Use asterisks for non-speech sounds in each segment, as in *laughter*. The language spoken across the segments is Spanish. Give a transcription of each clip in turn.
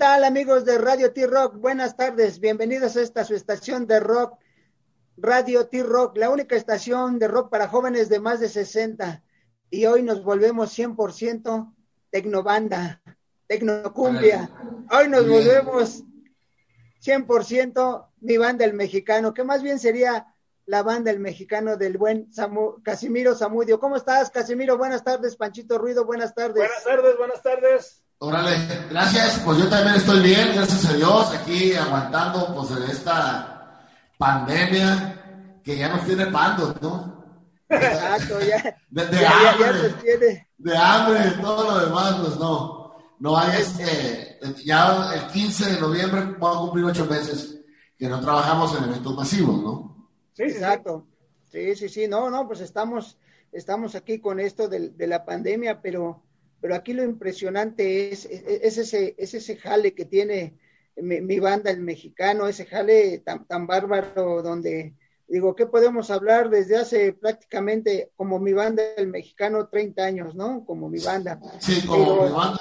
tal amigos de Radio T-Rock? Buenas tardes, bienvenidos a esta su estación de rock, Radio T-Rock, la única estación de rock para jóvenes de más de 60. Y hoy nos volvemos 100% tecnobanda, tecnocumbia. Hoy nos volvemos 100% mi banda el mexicano, que más bien sería la banda el mexicano del buen Casimiro Zamudio. ¿Cómo estás, Casimiro? Buenas tardes, Panchito Ruido, buenas tardes. Buenas tardes, buenas tardes. Órale, gracias. Pues yo también estoy bien, gracias a Dios, aquí aguantando pues de esta pandemia que ya nos tiene pandos, ¿no? *laughs* Exacto, ya. De, hambre, de hambre todo lo demás, pues no. No hay este, ya el 15 de noviembre vamos a cumplir ocho meses que no trabajamos en eventos masivos, ¿no? Sí, exacto. Sí, sí, sí, no, no, pues estamos, estamos aquí con esto de, de la pandemia, pero pero aquí lo impresionante es, es, ese, es ese jale que tiene mi, banda, el mexicano, ese jale tan, tan bárbaro donde digo, ¿qué podemos hablar desde hace prácticamente como mi banda, el mexicano, 30 años, ¿no? Como mi banda. Sí, como mi banda.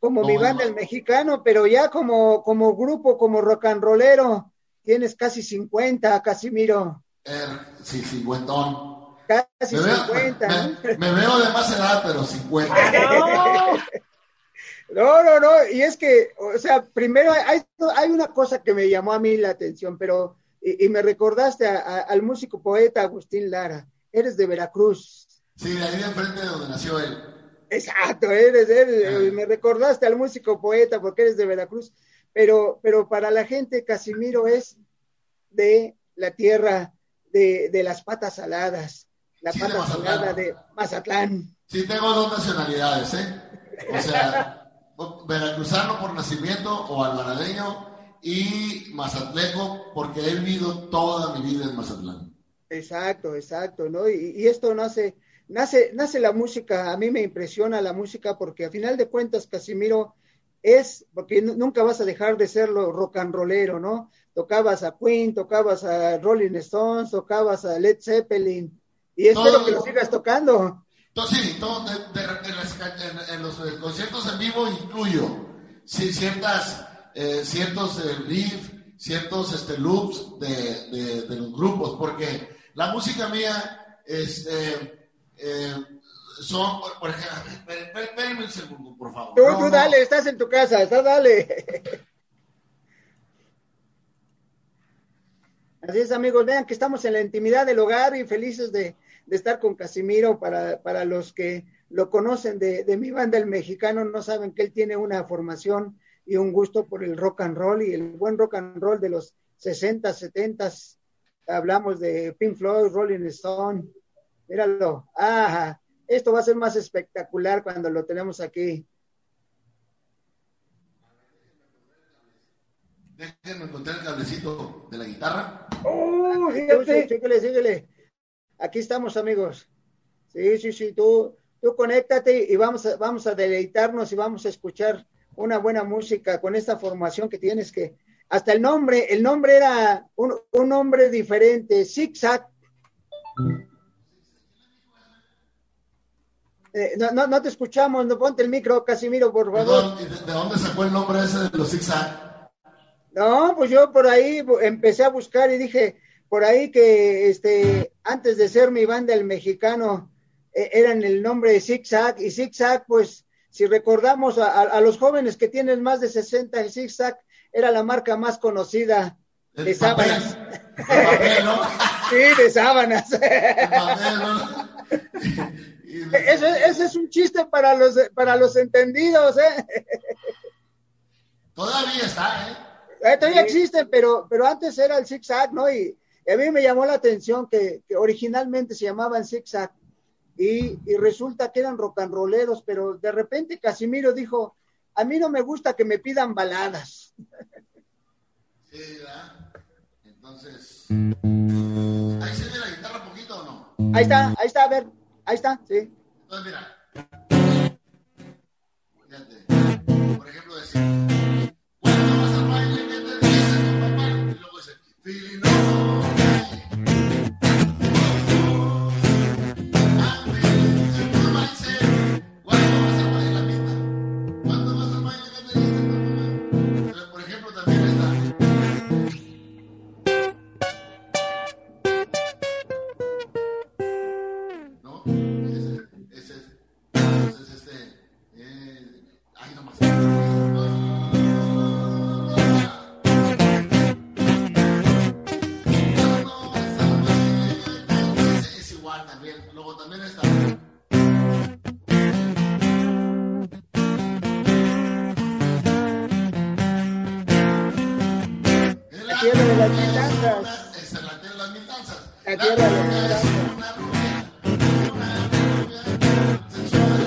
Como, mi banda, el mexicano, pero ya como, como grupo, como rock and rollero, tienes casi 50, Casimiro. Eh, sí, cincuentón. Casi me 50. Veo, me, veo de más edad, pero 50. *laughs* No. no, no, Y es que, o sea, primero hay, hay una cosa que me llamó a mí la atención, pero, y, me recordaste al músico poeta Agustín Lara. Eres de Veracruz. Sí, de ahí de enfrente de donde nació él. Exacto, eres él. Me recordaste al músico poeta porque eres de Veracruz. Pero, pero para la gente, Casimiro es de la tierra de, de las patas aladas la sí, pata de, de Mazatlán. Sí, tengo dos nacionalidades, ¿eh? O sea, *laughs* veracruzano por nacimiento o albaradeño y mazatleco porque he vivido toda mi vida en Mazatlán. Exacto, exacto, ¿no? Y, y, esto nace, nace, nace la música, a mí me impresiona la música porque a final de cuentas, Casimiro, es, porque nunca vas a dejar de serlo rock and rollero, ¿no? Tocabas a Queen, tocabas a Rolling Stones, tocabas a Led Zeppelin, y espero que lo sigas tocando. sí, todo en, los eh, conciertos en vivo incluyo sí, ciertas, eh, ciertos eh, riffs, ciertos este, loops de, de, los grupos, porque la música mía es, son, por, ejemplo, espérenme un segundo, por favor. Tú, dale, estás en tu casa, estás dale. *laughs* Así es, amigos, vean que estamos en la intimidad del hogar y felices de, de estar con Casimiro para, para los que lo conocen de, de, mi banda el mexicano, no saben que él tiene una formación y un gusto por el rock and roll y el buen rock and roll de los 60, 70, hablamos de Pink Floyd, Rolling Stone, míralo, ajá, esto va a ser más espectacular cuando lo tenemos aquí. Déjenme encontrar el cablecito de la guitarra. ¡Oh, síguele, síguele. Aquí estamos, amigos. Sí, sí, sí, tú, tú conéctate y vamos a, vamos a deleitarnos y vamos a escuchar una buena música con esta formación que tienes que, hasta el nombre, el nombre era un, un nombre diferente, Zigzag. Eh, no, no, no, te escuchamos, no ponte el micro, Casimiro, por favor. ¿De dónde sacó el nombre ese de los Zigzag? No, pues yo por ahí empecé a buscar y dije, por ahí que este, antes de ser mi banda el mexicano, eh, eran el nombre de Zigzag, y Zigzag, pues, si recordamos a, los jóvenes que tienen más de 60, el Zigzag era la marca más conocida de sábanas. *laughs* sí, de sábanas. *laughs* ese, ese, es un chiste para los, para los entendidos, ¿eh? Todavía está, ¿eh? eh todavía existe, pero, pero antes era el zigzag, ¿no? Y, a mí me llamó la atención que, originalmente se llamaban zigzag y, y, resulta que eran rock and rolleros, pero de repente Casimiro dijo, a mí no me gusta que me pidan baladas. *laughs* Sí, ¿verdad? Entonces, ¿ahí se ve la guitarra un poquito o no? Ahí está, ahí está, a ver, ahí está, sí. Entonces, mira. Fíjate, por ejemplo, decir... luego de mil. Es la tierra las mil danzas. La tierra de las mil danzas. sensual.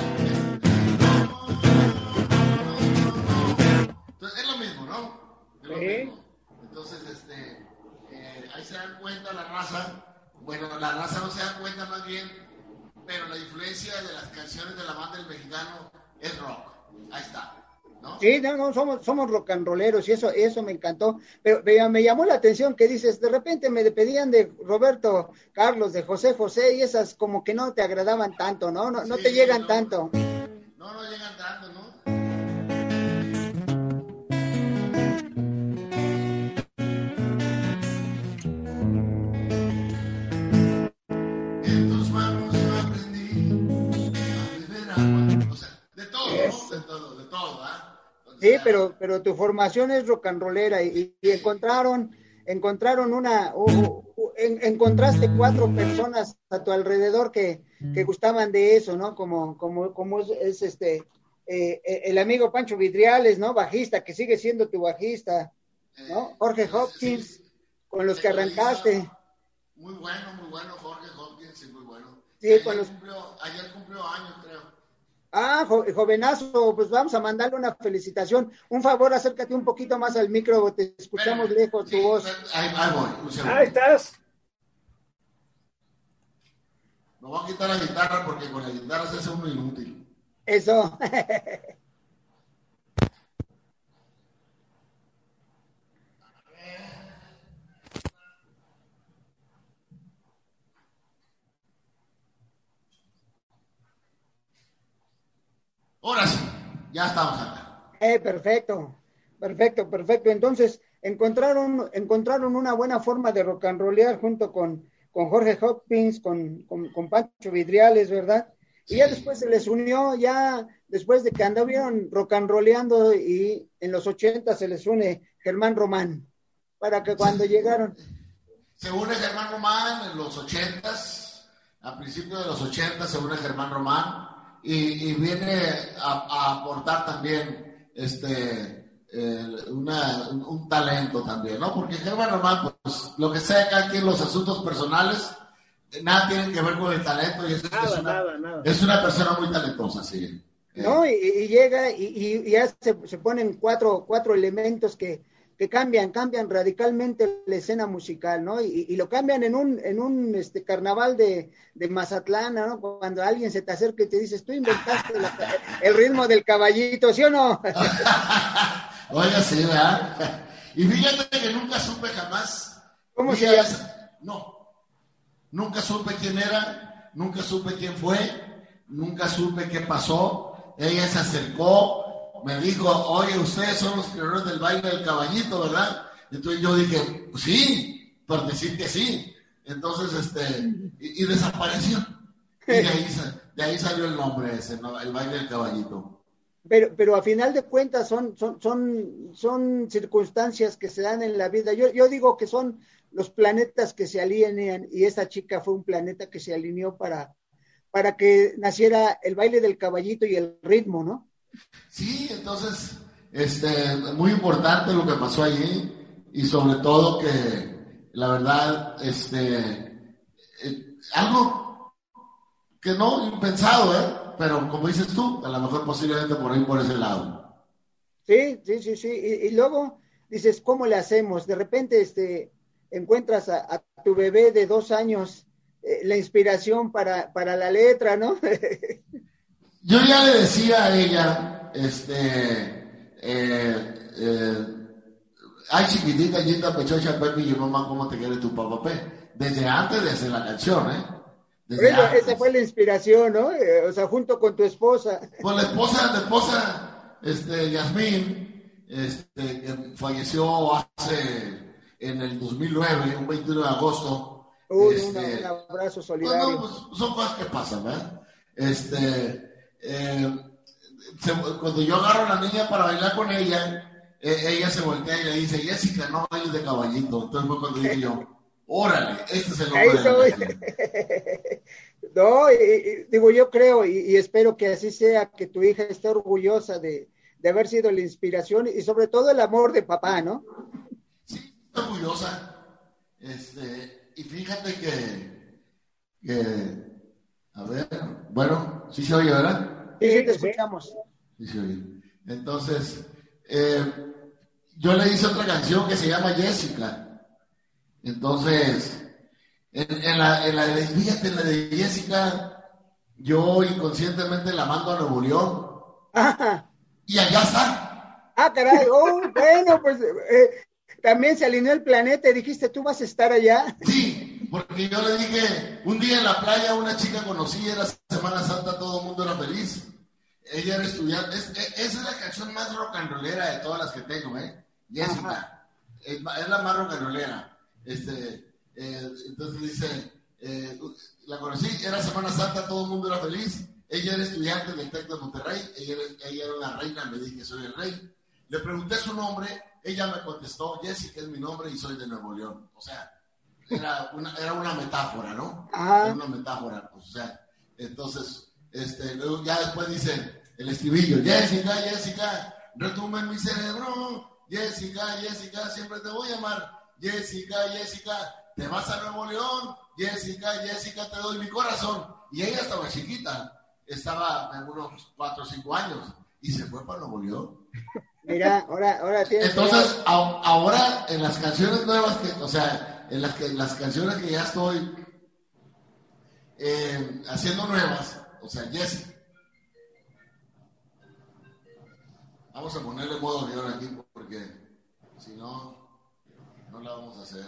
Entonces, este, eh, ahí se dan cuenta la raza. Bueno, la raza no se da cuenta más bien, pero la influencia de las canciones de la banda del mexicano es rock. Ahí está, ¿no? Sí, no, no, somos, somos rock and rolleros y eso, eso me encantó. Pero, pero me llamó la atención que dices, de repente me pedían de Roberto Carlos, de José José, y esas como que no te agradaban tanto, ¿no? No, no Sí, te llegan no. tanto. No, no llegan tanto, ¿no? En tus manos yo aprendí a beber agua. O sea, de todo, ¿no? De todo, de todo, ¿ah? Sí, pero, pero tu formación es rock and rollera y, y encontraron, encontraron una, en- encontraste cuatro personas a tu alrededor que, que gustaban de eso, ¿no? Como, como, como es, es este, eh, eh, el amigo Pancho Vidriales, ¿no? Bajista, que sigue siendo tu bajista, ¿no? eh, Jorge Hopkins, con los que arrancaste. Muy bueno, muy bueno, Jorge Hopkins, sí, muy bueno. Sí, ayer, con los- cumplió, ayer cumplió años, creo. Ah, jo- jovenazo, pues vamos a mandarle una felicitación. Un favor, acércate un poquito más al micro, te escuchamos lejos tu voz. Ahí, ahí voy, un segundo. Ahí estás. Me voy a quitar la guitarra porque con la guitarra se hace uno inútil. Eso. *laughs* Ahora sí, ya estamos acá. Eh, perfecto, perfecto, perfecto. Entonces, encontraron, encontraron una buena forma de rock and rollear junto con, con Jorge Hopkins, con, con, con Pancho Vidriales, ¿verdad? Y ya después se les unió, ya después de que anduvieron rock and rolleando y en los 80 se les une Germán Román, para que cuando llegaron, Se une Germán Román en los ochentas, a principios de los ochentas se une Germán Román y, y viene a, a aportar también este eh, una- un, un talento también, ¿no? Porque Germán Román, pues lo que sea acá aquí en los asuntos personales, eh, nada tiene que ver con el talento y es, es Nada, una, nada, nada. es una persona muy talentosa, sí. Eh, ¿no? Y, y llega y, y ya se, se ponen cuatro, cuatro elementos que, que cambian, cambian radicalmente la escena musical, ¿no? Y, y lo cambian en un, en un este, carnaval de, de Mazatlán, ¿no? Cuando alguien se te acerca y te dices, tú inventaste la- el ritmo del caballito, ¿sí o no? *laughs* Oiga, sí, ¿verdad? Y fíjate que nunca supe jamás. ¿Cómo se llama? No. Nunca supe quién era, nunca supe quién fue, nunca supe qué pasó. Ella se acercó, me dijo, oye, ustedes son los creadores del baile del caballito, ¿verdad? Entonces yo dije, pues sí, por decir que sí. Entonces, este, y, desapareció. Y de ahí, de ahí salió el nombre ese, el baile del caballito. Pero, pero a final de cuentas son, son, son, son circunstancias que se dan en la vida. Yo, yo digo que son los planetas que se alinean y esa chica fue un planeta que se alineó para, para que naciera el baile del caballito y el ritmo, ¿no? Sí, entonces, este, muy importante lo que pasó allí y sobre todo que la verdad, este, eh, algo que no impensado, ¿eh? Pero como dices tú, a lo mejor posiblemente por ahí por ese lado. Sí, sí, sí, sí. Y, luego dices, ¿cómo le hacemos? De repente, este, encuentras a, a tu bebé de dos años eh, la inspiración para, para la letra, ¿no? *laughs* Yo ya le decía a ella, este, eh, eh, ay chiquitita, linda, pechocha, Pepe, y yo mamá, ¿cómo te quiere tu papá, Pe? Desde antes de hacer la canción, ¿eh? Desde antes. esa fue la inspiración, ¿no? Eh, o sea, junto con tu esposa. Pues la esposa, la esposa, este, Yasmín, este, que falleció hace, en el 2009, un 21 de agosto. Uy, este, un abrazo pues, solidario. no, pues, son cosas que pasan, ¿verdad? Este, eh, se- cuando yo agarro a la niña para bailar con ella, eh, ella se voltea y le dice, Jessica, no bailes de caballito. Entonces fue cuando dije yo, órale, este es el de canción. *laughs* No, digo, yo creo y, espero que así sea, que tu hija esté orgullosa de, haber sido la inspiración y sobre todo el amor de papá, ¿no? Sí, orgullosa. Este, y fíjate que, a ver, bueno, sí se oye, ¿verdad? Sí, sí, te escuchamos. Sí se oye. Entonces, eh, yo le hice otra canción que se llama Jessica. Entonces, en, la, en la de, fíjate, en la de Jessica, yo inconscientemente la mando a Nuevo León. Y allá está. Ah, caray, oh, bueno, pues eh, también se alineó el planeta y dijiste, tú vas a estar allá. Sí, porque yo le dije, un día en la playa una chica conocí, era Semana Santa, todo el mundo era feliz. Ella era estudiante, esa es la canción más rock and rollera de todas las que tengo, ¿eh? Jessica. Es, es, la más rock and rollera. Este, eh, entonces dice, eh, la conocí, era Semana Santa, todo el mundo era feliz. Ella era estudiante del TEC de Monterrey, ella, era una reina, me dije, soy el rey. Le pregunté su nombre, ella me contestó, Jessica es mi nombre y soy de Nuevo León. O sea, era una, era una metáfora, ¿no? Era una metáfora, pues, o sea, entonces, este, luego ya después dice el estribillo, Jessica, Jessica, retumba en mi cerebro, Jessica, Jessica, siempre te voy a amar. Jessica, Jessica, te vas a Nuevo León, Jessica, Jessica, te doy mi corazón. Y ella estaba chiquita, estaba en unos 4 o 5 años y se fue para Nuevo León. Mira, ahora, ahora tienes. Entonces, ahora en las canciones nuevas, que, o sea, en las, que, las canciones que ya estoy eh, haciendo nuevas, o sea, Jessica. Vamos a ponerle modo guion aquí porque si no la vamos a hacer.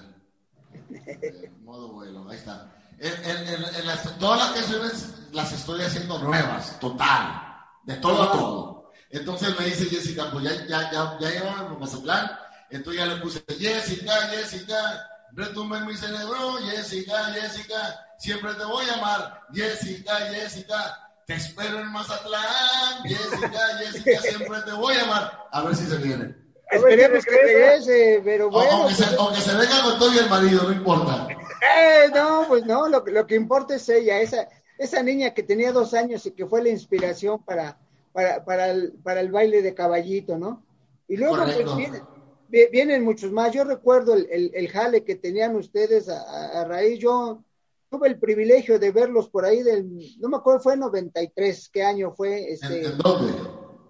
modo vuelo, ahí está. En, las, todas las canciones las estoy haciendo nuevas, total, de todo a todo. Entonces me dice Jessica, pues ya, ya, ya, ya llevamos Mazatlán, entonces ya le puse Jessica, Jessica, retumba en mi cerebro, Jessica, Jessica, siempre te voy a amar, Jessica, Jessica, te espero en Mazatlán, Jessica, *laughs* Jessica, siempre te voy a amar. A ver si se viene. Esperemos que regrese, pero bueno. Aunque, se, pues, se, venga con todo y el marido, no importa. Eh, no, pues no, lo, lo, que importa es ella, esa, esa niña que tenía dos años y que fue la inspiración para, para, para, el, para el baile de caballito, ¿no? Y luego pues, vienen, muchos más. Yo recuerdo el, el, el jale que tenían ustedes a, a, raíz, yo tuve el privilegio de verlos por ahí del, no me acuerdo, fue en 93, ¿qué año fue? Este, ¿En, dónde?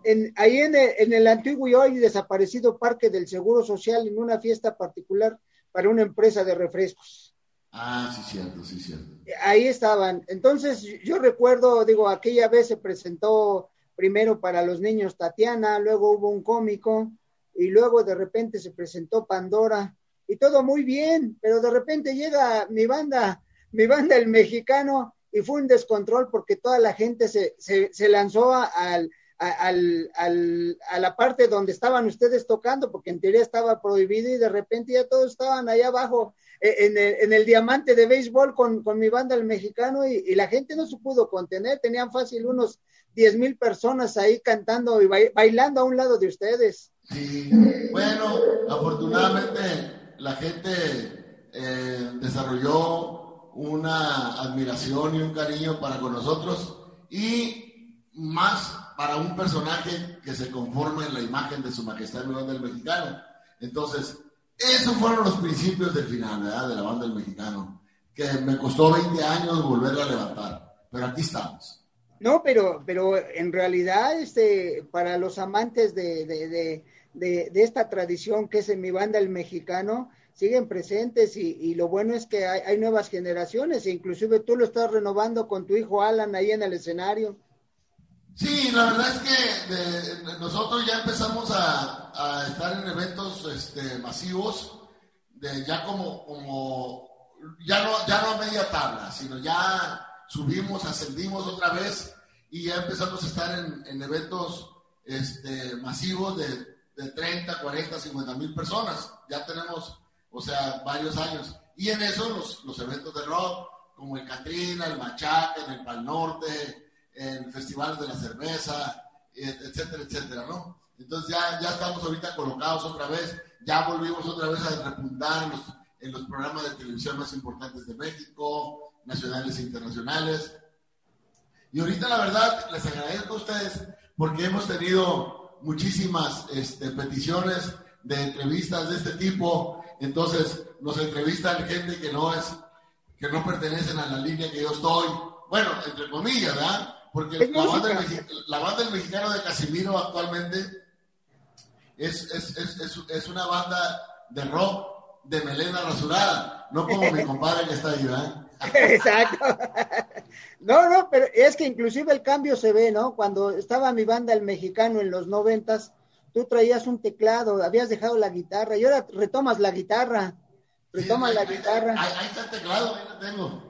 en, ahí en el, en el, antiguo y hoy desaparecido Parque del Seguro Social en una fiesta particular para una empresa de refrescos. Ah, sí, cierto, sí, cierto. Ahí estaban. Entonces, yo recuerdo, digo, aquella vez se presentó primero para los niños Tatiana, luego hubo un cómico y luego de repente se presentó Pandora y todo muy bien, pero de repente llega mi banda, mi banda el mexicano y fue un descontrol porque toda la gente se, se, lanzó al, al, al, a la parte donde estaban ustedes tocando, porque en teoría estaba prohibido y de repente ya todos estaban allá abajo eh, en el, en el diamante de béisbol con, con mi banda el mexicano y, la gente no se pudo contener, tenían fácil unos diez mil personas ahí cantando y bailando a un lado de ustedes. Sí, bueno, afortunadamente la gente eh, desarrolló una admiración y un cariño para con nosotros y más para un personaje que se conforma en la imagen de su majestad el del mexicano. Entonces, esos fueron los principios del final, ¿verdad? De la banda del mexicano, que me costó 20 años volver a levantar, pero aquí estamos. No, pero, pero en realidad, este, para los amantes de, de, de, de esta tradición que es en mi banda el mexicano, siguen presentes y, lo bueno es que hay, nuevas generaciones e inclusive tú lo estás renovando con tu hijo Alan ahí en el escenario. Sí, la verdad es que nosotros ya empezamos a, estar en eventos este, masivos, de ya como, como ya no, ya no a media tabla, sino ya subimos, ascendimos otra vez y ya empezamos a estar en, eventos este, masivos de, de 30, 40, 50 mil personas. Ya tenemos, o sea, varios años. Y en eso los, eventos de rock, como el Catrina, el Machaca, en el Pal Norte, en festivales de la cerveza, etcétera, etcétera, ¿no? Entonces ya, ya estamos ahorita colocados otra vez, ya volvimos otra vez a repuntar en los, en los programas de televisión más importantes de México, nacionales e internacionales. Y ahorita la verdad les agradezco a ustedes porque hemos tenido muchísimas este, peticiones de entrevistas de este tipo. Entonces nos entrevistan gente que no es, que no pertenecen a la línea que yo estoy. Bueno, entre comillas, ¿verdad? Porque la banda, del, la banda, del, mexicano de Casimiro actualmente es, es, es, es, una banda de rock de melena rasurada, no como mi *laughs* compadre que está ahí, ¿verdad? *laughs* Exacto. No, no, pero es que inclusive el cambio se ve, ¿no? Cuando estaba mi banda el mexicano en los noventas, tú traías un teclado, habías dejado la guitarra y ahora retomas la guitarra, retomas la guitarra. Ahí, está el teclado, ahí lo tengo.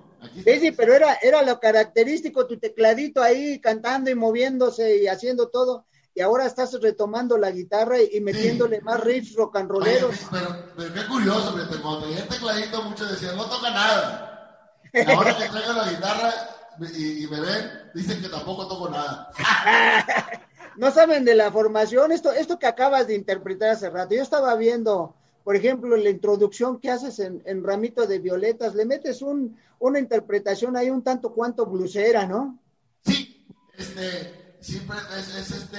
sí, sí, pero era, era lo característico, tu tecladito ahí cantando y moviéndose y haciendo todo y ahora estás retomando la guitarra y, metiéndole más riffs rock and rolleros. pero, pero, qué curioso, cuando tenía el tecladito muchos decían, no toca nada. Y ahora que traigo la guitarra y, me ven, dicen que tampoco toco nada. *laughs* no saben de la formación, esto, esto que acabas de interpretar hace rato. Yo estaba viendo, por ejemplo, la introducción que haces en, Ramito de Violetas, le metes un, una interpretación ahí un tanto cuanto blusera, ¿no? Sí, este, siempre es, es este,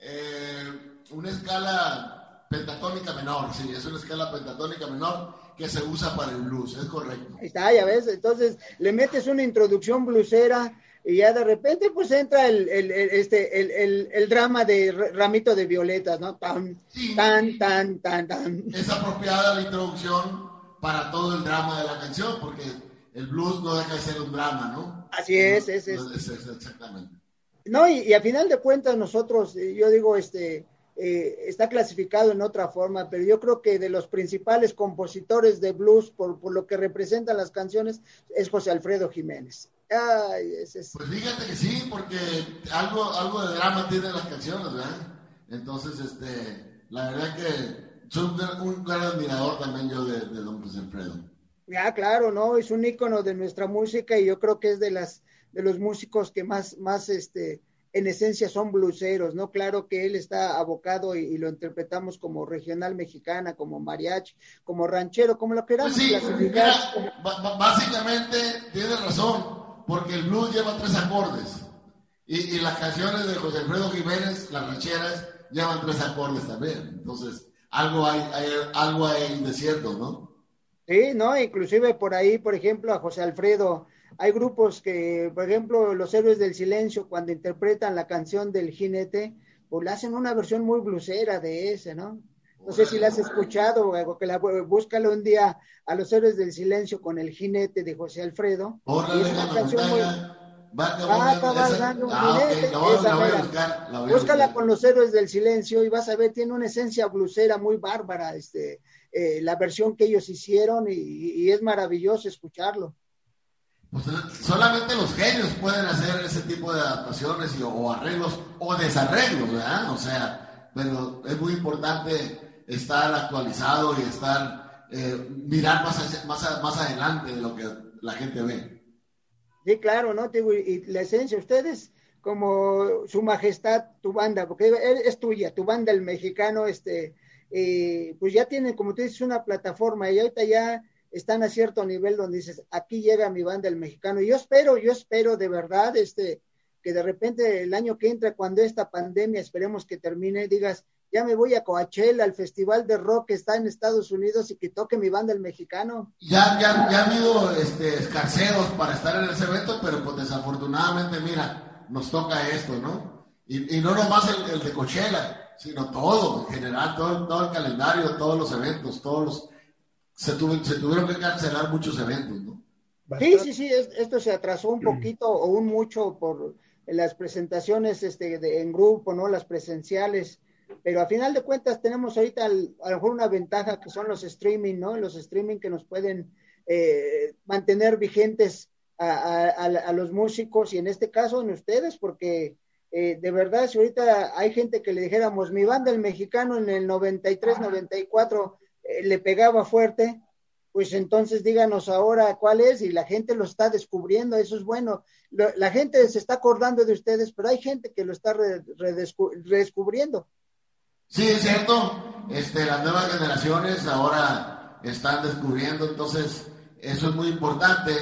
eh, una escala pentatónica menor, sí, es una escala pentatónica menor que se usa para el blues, es correcto. Ahí está, ya ves, entonces le metes una introducción blusera y ya de repente pues entra el, el, este, el, el, drama de Ramito de Violetas, ¿no? Tan, tan, tan, tan, tan. Es apropiada la introducción para todo el drama de la canción, porque el blues no deja de ser un drama, ¿no? Así es, es, es. es, es exactamente. No, y, y, a final de cuentas nosotros, yo digo, este, eh, está clasificado en otra forma, pero yo creo que de los principales compositores de blues, por, lo que representan las canciones, es José Alfredo Jiménez. Pues fíjate que sí, porque algo, algo de drama tienen las canciones, ¿verdad? Entonces, este, la verdad que soy un, gran admirador también yo de, don José Alfredo. Ya, claro, ¿no? Es un ícono de nuestra música y yo creo que es de las de los músicos que más, más, este, en esencia son bluseros, ¿no? Claro que él está abocado y, lo interpretamos como regional mexicana, como mariachi, como ranchero, como lo queramos pues sí, clasificar. básicamente tiene razón, porque el blues lleva tres acordes y, las canciones de José Alfredo Jiménez, las rancheras, llevan tres acordes también. Entonces, algo hay, hay algo hay de cierto, ¿no? Sí, no, inclusive por ahí, por ejemplo, a José Alfredo hay grupos que, por ejemplo, los héroes del silencio, cuando interpretan la canción del jinete, pues le hacen una versión muy blusera de ese, ¿no? No sé si la has escuchado, o que la, búscalo un día a los héroes del silencio con el jinete de José Alfredo. Búscala con los héroes del silencio y vas a ver, tiene una esencia blusera muy bárbara, este, eh, la versión que ellos hicieron y es maravilloso escucharlo. Pues, solamente los genios pueden hacer ese tipo de adaptaciones o arreglos o desarreglos, ¿verdad? O sea, pero es muy importante estar actualizado y estar, eh, mirar más, más, más adelante de lo que la gente ve. Sí, claro, ¿no? Y la esencia, ustedes como su majestad, tu banda, porque es tuya, tu banda, el mexicano, este, eh, pues ya tienen, como tú dices, una plataforma y ahorita ya están a cierto nivel donde dices, aquí llega mi banda el mexicano. Y yo espero, yo espero de verdad, este, que de repente el año que entra, cuando esta pandemia esperemos que termine, digas, ya me voy a Coachella, al festival de rock que está en Estados Unidos y que toque mi banda el mexicano. Ya, ya, ya ha habido este, escarceos para estar en ese evento, pero pues desafortunadamente, mira, nos toca esto, ¿no? Y, y no nomás el, el, de Coachella, sino todo, en general, todo, todo el calendario, todos los eventos, todos los se, tuvieron que cancelar muchos eventos, ¿no? Sí, sí, sí, esto se atrasó un poquito o un mucho por las presentaciones este, en grupo, ¿no? Las presenciales, pero a final de cuentas tenemos ahorita a lo mejor una ventaja que son los streaming, ¿no? Los streaming que nos pueden eh, mantener vigentes a, los músicos y en este caso en ustedes, porque eh, de verdad, si ahorita hay gente que le dijéramos, mi banda el mexicano en el 93, 94 eh, le pegaba fuerte, pues entonces díganos ahora cuál es y la gente lo está descubriendo, eso es bueno. La gente se está acordando de ustedes, pero hay gente que lo está redescubriendo. Sí, es cierto. Este, las nuevas generaciones ahora están descubriendo, entonces eso es muy importante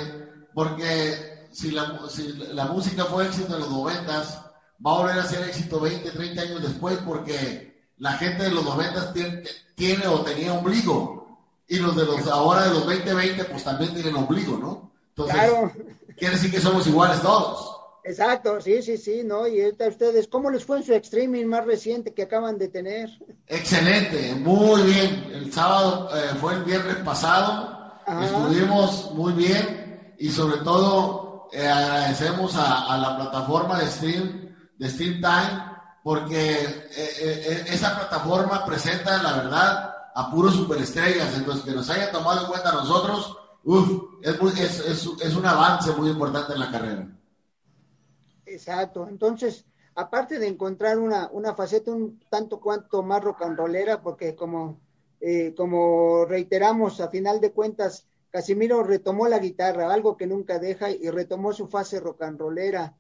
porque si la, si la música fue éxito en los noventas, va a volver a ser éxito 20, 30 años después, porque la gente de los noventas tiene, tiene o tenía ombligo. Y los de los ahora de los 2020, pues también tienen ombligo, ¿no? Entonces, Claro. quiere decir que somos iguales todos. Exacto, sí, sí, sí, ¿no? Y ahorita ustedes, ¿cómo les fue en su streaming más reciente que acaban de tener? Excelente, muy bien. El sábado eh, fue el viernes pasado, Ajá. estuvimos muy bien y sobre todo eh, agradecemos a, a la plataforma de stream, de Stream Time, porque eh, eh, esa plataforma presenta la verdad a puros superestrellas, entonces que nos hayan tomado en cuenta a nosotros, uf, es, muy- es, es, es un avance muy importante en la carrera. Exacto. Entonces, aparte de encontrar una, una faceta un tanto cuanto más rock and rollera, porque como, eh, como reiteramos, a final de cuentas, Casimiro retomó la guitarra, algo que nunca deja, y retomó su fase rock and rollera.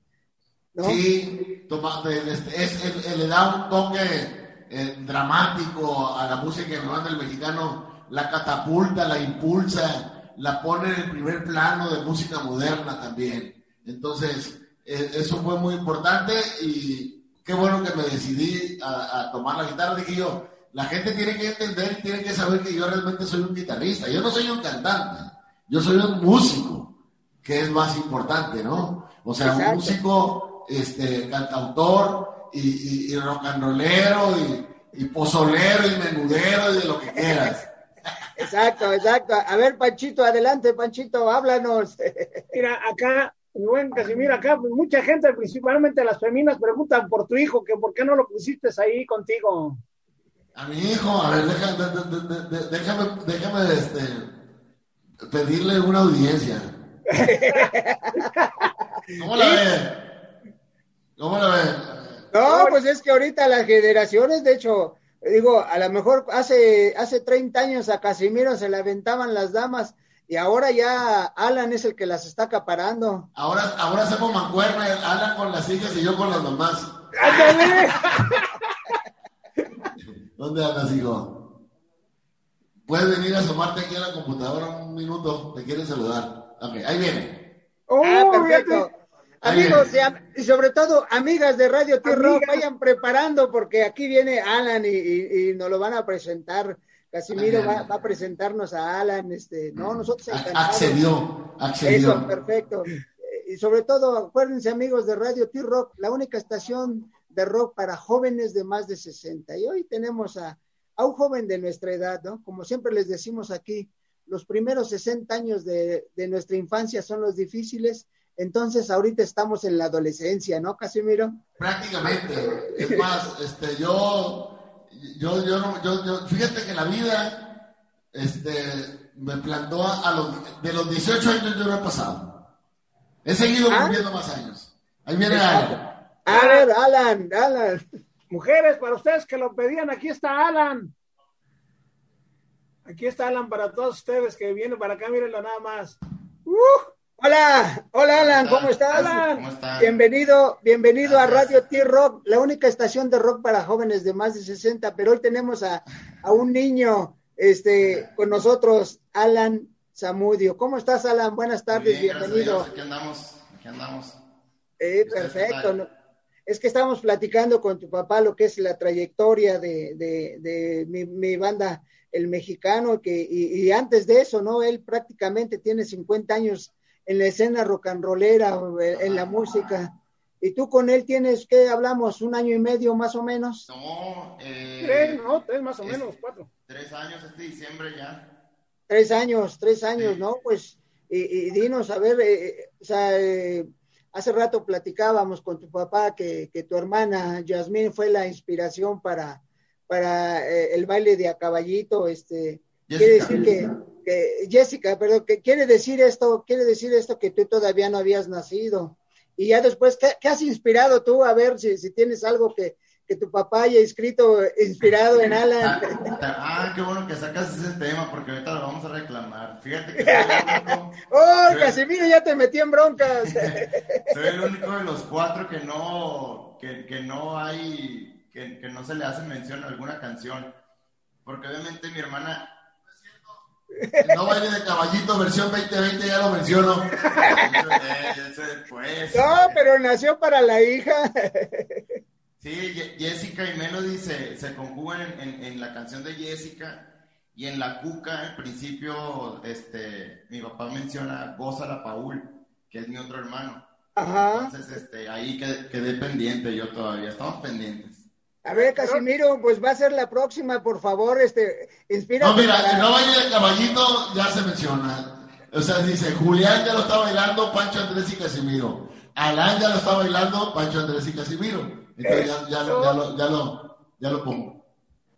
¿No? Sí, toma- es- es- es- le da un toque eh, dramático a la música en banda del mexicano, la catapulta, la impulsa, la pone en el primer plano de música moderna también. Entonces, eh, eso fue muy importante y qué bueno que me decidí a, a tomar la guitarra. Dije yo, la gente tiene que entender y tiene que saber que yo realmente soy un guitarrista. Yo no soy un cantante, yo soy un músico, que es más importante, ¿no? O sea, Exacto. un músico, este, cantautor y, y, y rock and rollero y, y pozolero y menudero y de lo que quieras. *laughs* Exacto, exacto. A ver, Panchito, adelante, Panchito, háblanos. *laughs* Mira, acá, mi buen Casimiro, acá pues, mucha gente, principalmente las feminas, preguntan por tu hijo, que por qué no lo pusiste ahí contigo. A mi hijo, a ver, deja- de- de- de- de- déjame, déjame este, pedirle una audiencia. *laughs* ¿Cómo la ve? ¿Cómo la ve? No, pues es que ahorita las generaciones, de hecho, digo, a lo mejor hace, hace 30 años a Casimiro se le aventaban las damas y ahora ya Alan es el que las está acaparando. Ahora, ahora hacemos mancuerna, Alan con las hijas y yo con las mamás. ¡Ándale! *laughs* ¿Dónde andas, hijo? Puedes venir a asomarte aquí a la computadora un minuto, te quieren saludar. Ok, ahí viene. ¡Oh, ah, perfecto. fíjate! Amigos y, sobre todo amigas de Radio T-Rock, Amigas. vayan preparando porque aquí viene Alan y, y- y nos lo van a presentar. Casimiro va, va a presentarnos a Alan, este, no, nosotros. Accedió, accedió. Eso, perfecto. Y sobre todo, acuérdense amigos de Radio T-Rock, la única estación de rock para jóvenes de más de 60. Y hoy tenemos a, a un joven de nuestra edad, ¿no? Como siempre les decimos aquí, los primeros 60 años de, de nuestra infancia son los difíciles, entonces ahorita estamos en la adolescencia, ¿no, Casimiro? Prácticamente. Es más, este, yo, yo, yo, no- yo, yo- fíjate que la vida, este, me plantó a, a los, de los 18 años yo no he pasado. He seguido Ah. cumpliendo más años. Ahí viene Alan. A ver, Alan, Alan. Mujeres, para ustedes que lo pedían, aquí está Alan. Aquí está Alan para todos ustedes que vienen para acá, mírenlo nada más. ¡Uh! Hola, hola Alan, ¿cómo estás? Alan. ¿Cómo están? Bienvenido, bienvenido a. Radio T-Rock, la única estación de rock para jóvenes de más de 60, pero hoy tenemos a, a un niño este, con nosotros, Alan Zamudio. ¿Cómo estás, Alan? Buenas tardes, bien, bienvenido. Aquí andamos, aquí andamos. Eh, ¿Ustedes qué perfecto. Es que estamos platicando con tu papá lo que es la trayectoria de, de, de mi, mi banda, El Mexicano, que, y, y antes de eso, ¿no? Él prácticamente tiene 50 años en la escena rock and rollera, o, eh, en la música. Y tú con él tienes, ¿qué hablamos? ¿Un año y medio más o menos? No, eh, Tres, no, tres más o es- menos, cuatro. tres años este diciembre ya. Tres años, tres años, Sí. ¿no? Pues, y, y dinos, a ver, eh, eh, o sea, eh, hace rato platicábamos con tu papá que, que tu hermana Yasmín fue la inspiración para, para eh, el baile de a caballito, este, quiere decir que, que, Jessica, perdón, que quiere decir esto, quiere decir esto que tú todavía no habías nacido. Y ya después, ¿qué, qué has inspirado tú? A ver si, si tienes algo que, que tu papá haya escrito inspirado en Alan. Ah, ah, qué bueno que sacas ese tema porque ahorita lo vamos a reclamar. Fíjate que soy el único, *laughs* ¡Oh. Casimiro, ya te metí en broncas! *laughs* soy el único de los cuatro que no, que, que no hay, que, que no se le hace mención a alguna canción. Porque obviamente mi hermana, No baile de caballito, versión 2020, ya lo menciono. *laughs* No, pero nació para la hija. Sí, Jessica y Melody se, se conjugan en, en, la canción de Jessica y en la cuca, en principio, este, mi papá menciona Goza la Paul, que es mi otro hermano. Ajá. Entonces, este, ahí quedé, quedé pendiente yo todavía, estamos pendientes. A ver, Casimiro, pues va a ser la próxima, por favor, este, inspira. No, mira, para... no baile de caballito, ya se menciona. O sea, dice, Julián ya lo está bailando, Pancho Andrés y Casimiro. Alán ya lo está bailando, Pancho Andrés y Casimiro. Entonces ya, ya, lo, ya, lo, ya, lo, ya lo pongo.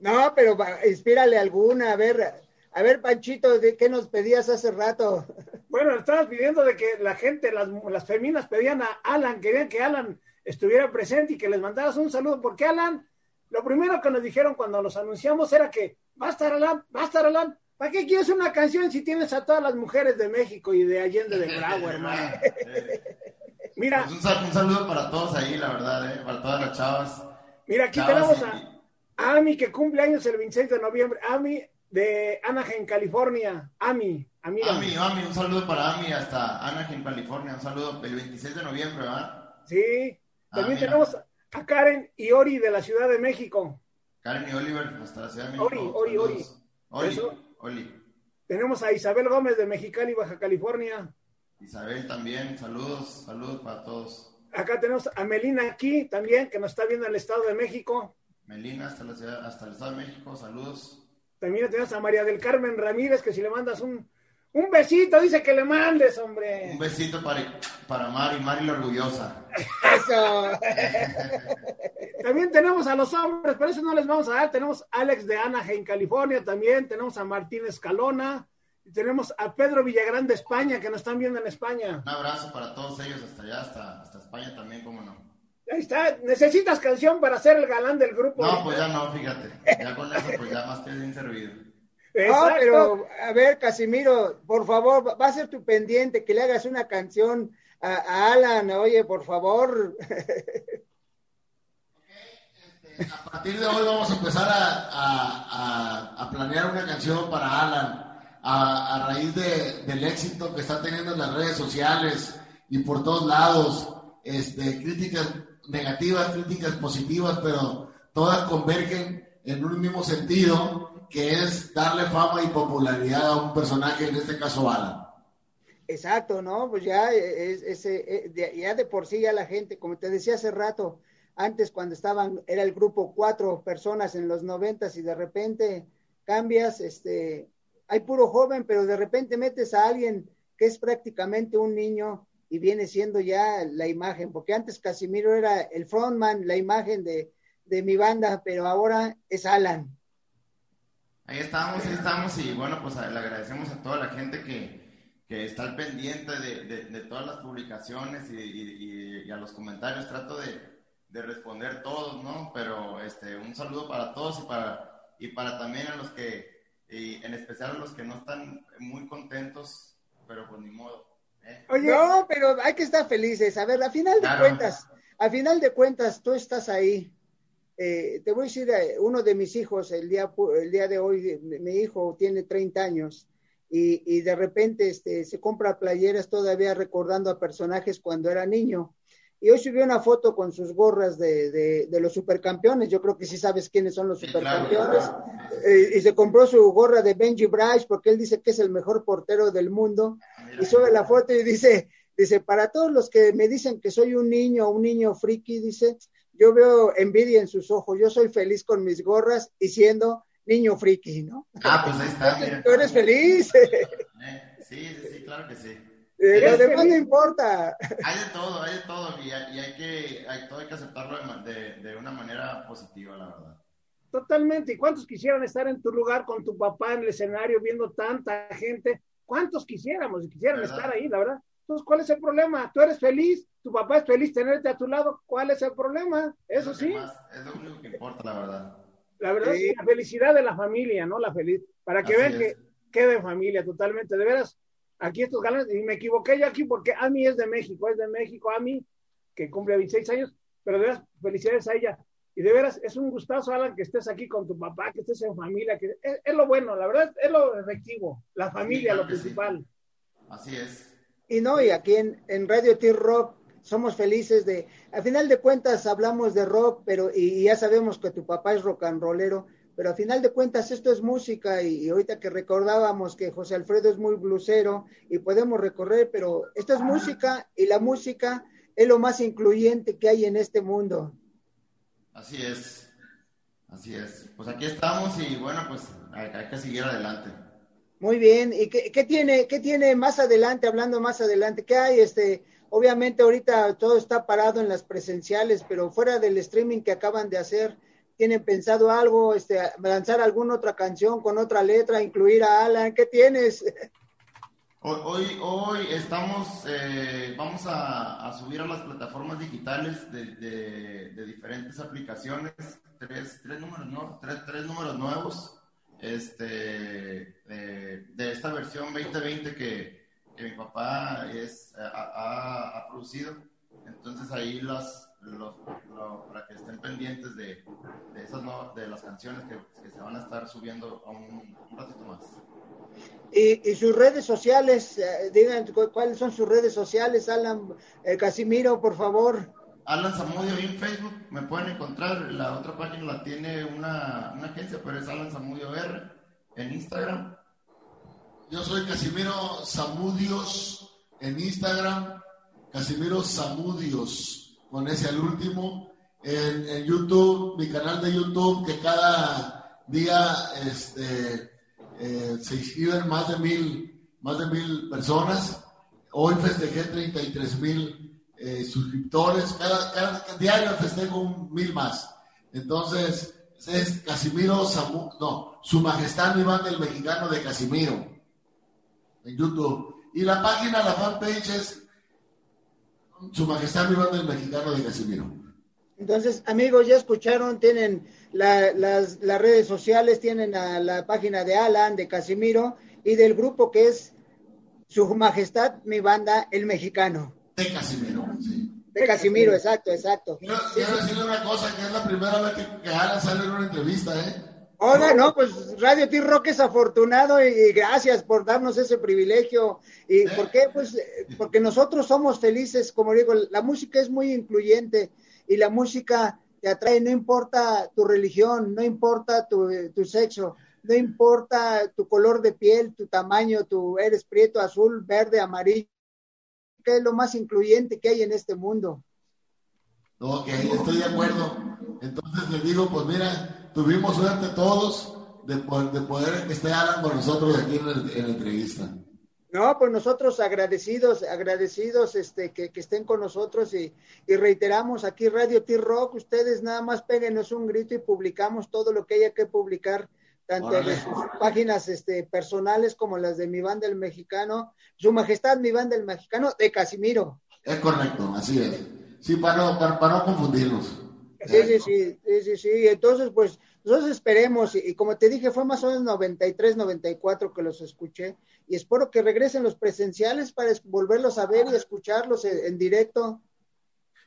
No, pero inspírale alguna, a ver, a ver, Panchito, ¿de qué nos pedías hace rato? Bueno, estabas pidiendo de que la gente, las, las feminas pedían a Alan, querían que Alan estuviera presente y que les mandaras un saludo, porque Alan lo primero que nos dijeron cuando los anunciamos era que va a estar Alan, va a estar Alan. ¿Para qué quieres una canción si tienes a todas las mujeres de México y de Allende de Bravo, hermano? *laughs* Mira. Pues un, saludo para todos ahí, la verdad, ¿eh? para todas las chavas. Mira, aquí tenemos a, Ami, que cumple años el 26 de noviembre. Ami de Anaheim, California. Ami, Ami, Ami, Ami, un saludo para Ami hasta Anaheim, California. Un saludo el 26 de noviembre, ¿verdad? Sí. También ah, tenemos a Karen y Ori de la Ciudad de México. Karen y Oliver, hasta la Ciudad de México. Ori, Ori, Ori. Ori, Oli. Tenemos a Isabel Gómez de Mexicali, Baja California. Isabel también, saludos, saludos para todos. Acá tenemos a Melina aquí también, que nos está viendo en el Estado de México. Melina, hasta, la ciudad, hasta el Estado de México, saludos. También tenemos a María del Carmen Ramírez, que si le mandas un, un besito, dice que le mandes, hombre. Un besito para, para Mari, Mari la orgullosa. Eso. también tenemos a los hombres, pero eso no les vamos a dar. Tenemos a Alex de Anaheim, California, también tenemos a Martín Escalona, y tenemos a Pedro Villagrán de España, que nos están viendo en España. Un abrazo para todos ellos hasta allá, hasta, hasta España también, cómo no. Ahí está, necesitas canción para ser el galán del grupo. No, pues ya no, fíjate. Ya con eso, pues ya más que bien servido. No, pero a ver, Casimiro, por favor, va a ser tu pendiente que le hagas una canción a, Alan, oye, por favor. Este, a partir de hoy vamos a empezar a, a planear una canción para Alan, a, raíz de, del éxito que está teniendo en las redes sociales y por todos lados, este, críticas negativas, críticas positivas, pero todas convergen en un mismo sentido que es darle fama y popularidad a un personaje, en este caso Alan. Exacto, ¿no? Pues ya, es, ese eh, ya de por sí ya la gente, como te decía hace rato, antes cuando estaban, era el grupo cuatro personas en los noventas y de repente cambias, este, hay puro joven, pero de repente metes a alguien que es prácticamente un niño y viene siendo ya la imagen, porque antes Casimiro era el frontman, la imagen de, de mi banda, pero ahora es Alan. Ahí estamos, ahí estamos y bueno, pues le agradecemos a toda la gente que, que está al pendiente de, de, todas las publicaciones y, y, a los comentarios. Trato de, de, responder todos, ¿no? Pero este, un saludo para todos y para, y para también a los que, y en especial a los que no están muy contentos, pero pues ni modo. ¿eh? Oye, no, pero hay que estar felices. A ver, a final de cuentas, a final de cuentas, tú estás ahí eh, te voy a decir, eh, uno de mis hijos, el día, el día de hoy, mi hijo tiene 30 años y, y, de repente este, se compra playeras todavía recordando a personajes cuando era niño. Y hoy subió una foto con sus gorras de, de, los supercampeones. Yo creo que sí sabes quiénes son los supercampeones. Eh, y se compró su gorra de Benji Bryce porque él dice que es el mejor portero del mundo. Y sube la foto y dice, dice, para todos los que me dicen que soy un niño, un niño friki, dice, yo veo envidia en sus ojos, yo soy feliz con mis gorras y siendo niño friki, ¿no? Ah, pues ahí está. Tú eres feliz. *laughs* Eh, sí, sí, claro que sí. Pero demás no importa. Hay de todo, hay de todo y hay, que, hay, todo hay que aceptarlo de, de, una manera positiva, la verdad. Totalmente. ¿Y cuántos quisieran estar en tu lugar con tu papá en el escenario viendo tanta gente? ¿Cuántos quisiéramos y quisieran estar ahí, la verdad? Entonces, ¿cuál es el problema? Tú eres feliz, tu papá es feliz tenerte a tu lado, ¿cuál es el problema? Eso sí. es lo único que importa, la verdad. La verdad es la felicidad de la familia, ¿no? La feliz, para que vean que quede familia totalmente. De veras, aquí estos galanes, y me equivoqué yo aquí porque Ami es de México, es de México, Ami, que cumple 26 años, pero de veras, felicidades a ella. Y de veras, es un gustazo, Alan, que estés aquí con tu papá, que estés en familia, que es, lo bueno, la verdad, es lo efectivo, la familia, lo principal. Así es. Y no, y aquí en, en Radio T-Rock somos felices de, al final de cuentas hablamos de rock, pero y, ya sabemos que tu papá es rock and rollero, pero al final de cuentas esto es música y, ahorita que recordábamos que José Alfredo es muy blusero y podemos recorrer, pero esto es música y la música es lo más incluyente que hay en este mundo. Así es, así es. Pues aquí estamos y bueno, pues hay, hay que seguir adelante. Muy bien, ¿y qué, qué, tiene, qué tiene más adelante, hablando más adelante? ¿Qué hay este? Obviamente ahorita todo está parado en las presenciales, pero fuera del streaming que acaban de hacer, ¿tienen pensado algo, este, lanzar alguna otra canción con otra letra, incluir a Alan? ¿Qué tienes? Hoy, hoy estamos, eh, vamos a, subir a las plataformas digitales de, diferentes aplicaciones tres, tres, números, tres, números nuevos este, de esta versión 2020 que, que mi papá es, ha, producido. Entonces ahí las, para que estén pendientes de, de, esas de las canciones que, se van a estar subiendo a un, ratito más. Y, y, sus redes sociales, eh, digan cuáles son sus redes sociales, Alan eh, Casimiro, por favor. Alan Zamudio en Facebook, me pueden encontrar, la otra página la tiene una, una agencia, pero es Alan Zamudio R en Instagram yo soy Casimiro Samudios en Instagram, Casimiro Samudios, con ese al último. En, YouTube, mi canal de YouTube, que cada día este, eh, se inscriben más de mil, más de mil personas. Hoy festejé 33 mil eh, suscriptores. Cada, cada, diario festejo un mil más. Entonces, es Casimiro Samu, no, Su Majestad Iván del Mexicano de Casimiro en YouTube. Y la página, la fanpage es Su Majestad Mi del Mexicano de Casimiro. Entonces, amigos, ya escucharon, tienen las, redes sociales, tienen la página de Alan, de Casimiro y del grupo que es Su Majestad Mi Banda, el Mexicano. De Casimiro, sí. De Casimiro, exacto, exacto. Quiero, decirle una cosa, que es la primera vez que, que Alan sale en una entrevista, ¿eh? Hola, no, pues Radio T-Rock es afortunado y, gracias por darnos ese privilegio. ¿Y por qué? Pues porque nosotros somos felices, como digo, la música es muy incluyente y la música te atrae, no importa tu religión, no importa tu, tu sexo, no importa tu color de piel, tu tamaño, tu eres prieto, azul, verde, amarillo, que es lo más incluyente que hay en este mundo. Ok, estoy de acuerdo. Entonces le digo, pues mira, tuvimos suerte todos de, de poder estar con nosotros aquí en, la entrevista. No, pues nosotros agradecidos, agradecidos este, que, estén con nosotros y, reiteramos aquí Radio T-Rock, ustedes nada más péguenos un grito y publicamos todo lo que haya que publicar, tanto en sus páginas este, personales como las de mi banda el mexicano, su majestad mi banda el mexicano de Casimiro. Es correcto, así es. Sí, para no, para no confundirnos. Sí, sí, sí, sí, sí, Entonces, pues, nosotros esperemos, y, como te dije, fue más o menos 93, 94 que los escuché, y espero que regresen los presenciales para volverlos a ver y escucharlos en, directo.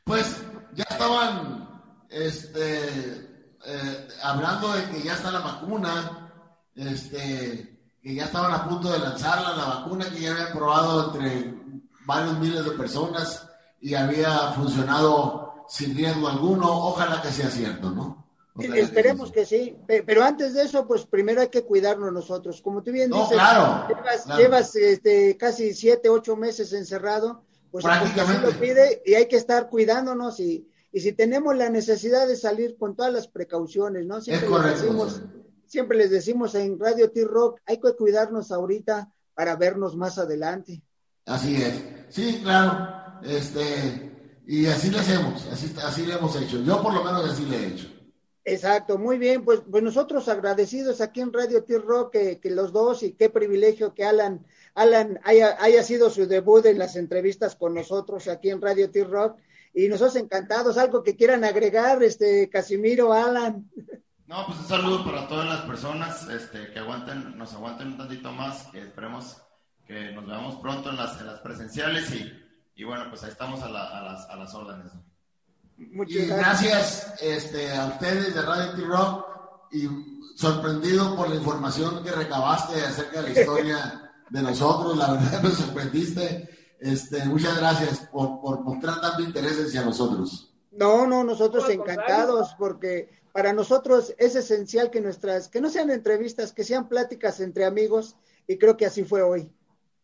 Pues, ya estaban, este, eh, hablando de que ya está la vacuna, este, que ya estaban a punto de lanzarla, la vacuna que ya habían probado entre varios miles de personas y había funcionado sin riesgo alguno, ojalá que sea cierto, ¿no? Esperemos que, sí, pero antes de eso, pues primero hay que cuidarnos nosotros. Como tú bien dices, llevas, este, casi siete, ocho meses encerrado, pues, Prácticamente. lo pide y hay que estar cuidándonos y, y si tenemos la necesidad de salir con todas las precauciones, ¿no? Siempre, les, decimos, siempre les decimos en Radio T-Rock, hay que cuidarnos ahorita para vernos más adelante. Así es. Sí, claro. Este, y así le hacemos, así, así le hemos hecho. Yo por lo menos así le he hecho. Exacto, muy bien. Pues, pues nosotros agradecidos aquí en Radio T-Rock que, que, los dos y qué privilegio que Alan, Alan haya, haya sido su debut en las entrevistas con nosotros aquí en Radio T-Rock. Y nosotros encantados, algo que quieran agregar, este Casimiro, Alan. No, pues un saludo para todas las personas este, que aguanten, nos aguanten un tantito más, que esperemos que nos veamos pronto en las, en las presenciales y y bueno, pues ahí estamos a, las, a las órdenes. Muchas y gracias, este, a ustedes de Radio T-Rock y sorprendido por la información que recabaste acerca de la historia *laughs* de nosotros. La verdad nos sorprendiste. Este, muchas gracias por, por mostrar tanto interés hacia nosotros. No, no, nosotros encantados porque para nosotros es esencial que nuestras, que no sean entrevistas, que sean pláticas entre amigos y creo que así fue hoy.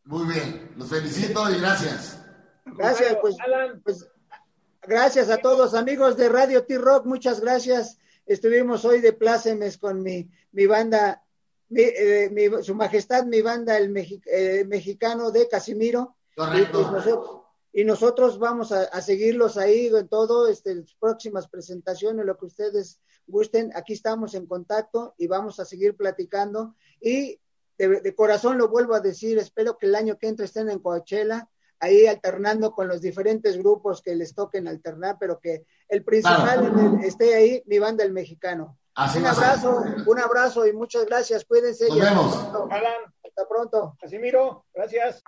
Muy bien, los felicito y gracias. Gracias, pues, pues gracias a todos amigos de Radio T-Rock, muchas gracias. Estuvimos hoy de plácemes con mi, mi banda, eh, su majestad, mi banda, el eh, mexicano de Casimiro. Correcto. Y, pues, y nosotros vamos a, seguirlos ahí en todo, este, las próximas presentaciones, lo que ustedes gusten. Aquí estamos en contacto y vamos a seguir platicando. Y de, corazón lo vuelvo a decir, espero que el año que entra estén en Coachella, ahí alternando con los diferentes grupos que les toquen alternar, pero que el principal esté ahí, mi banda el mexicano. un abrazo, un abrazo y muchas gracias. Cuídense. Nos vemos. Hasta pronto. Así miro. Gracias.